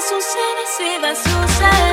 suceda si va a.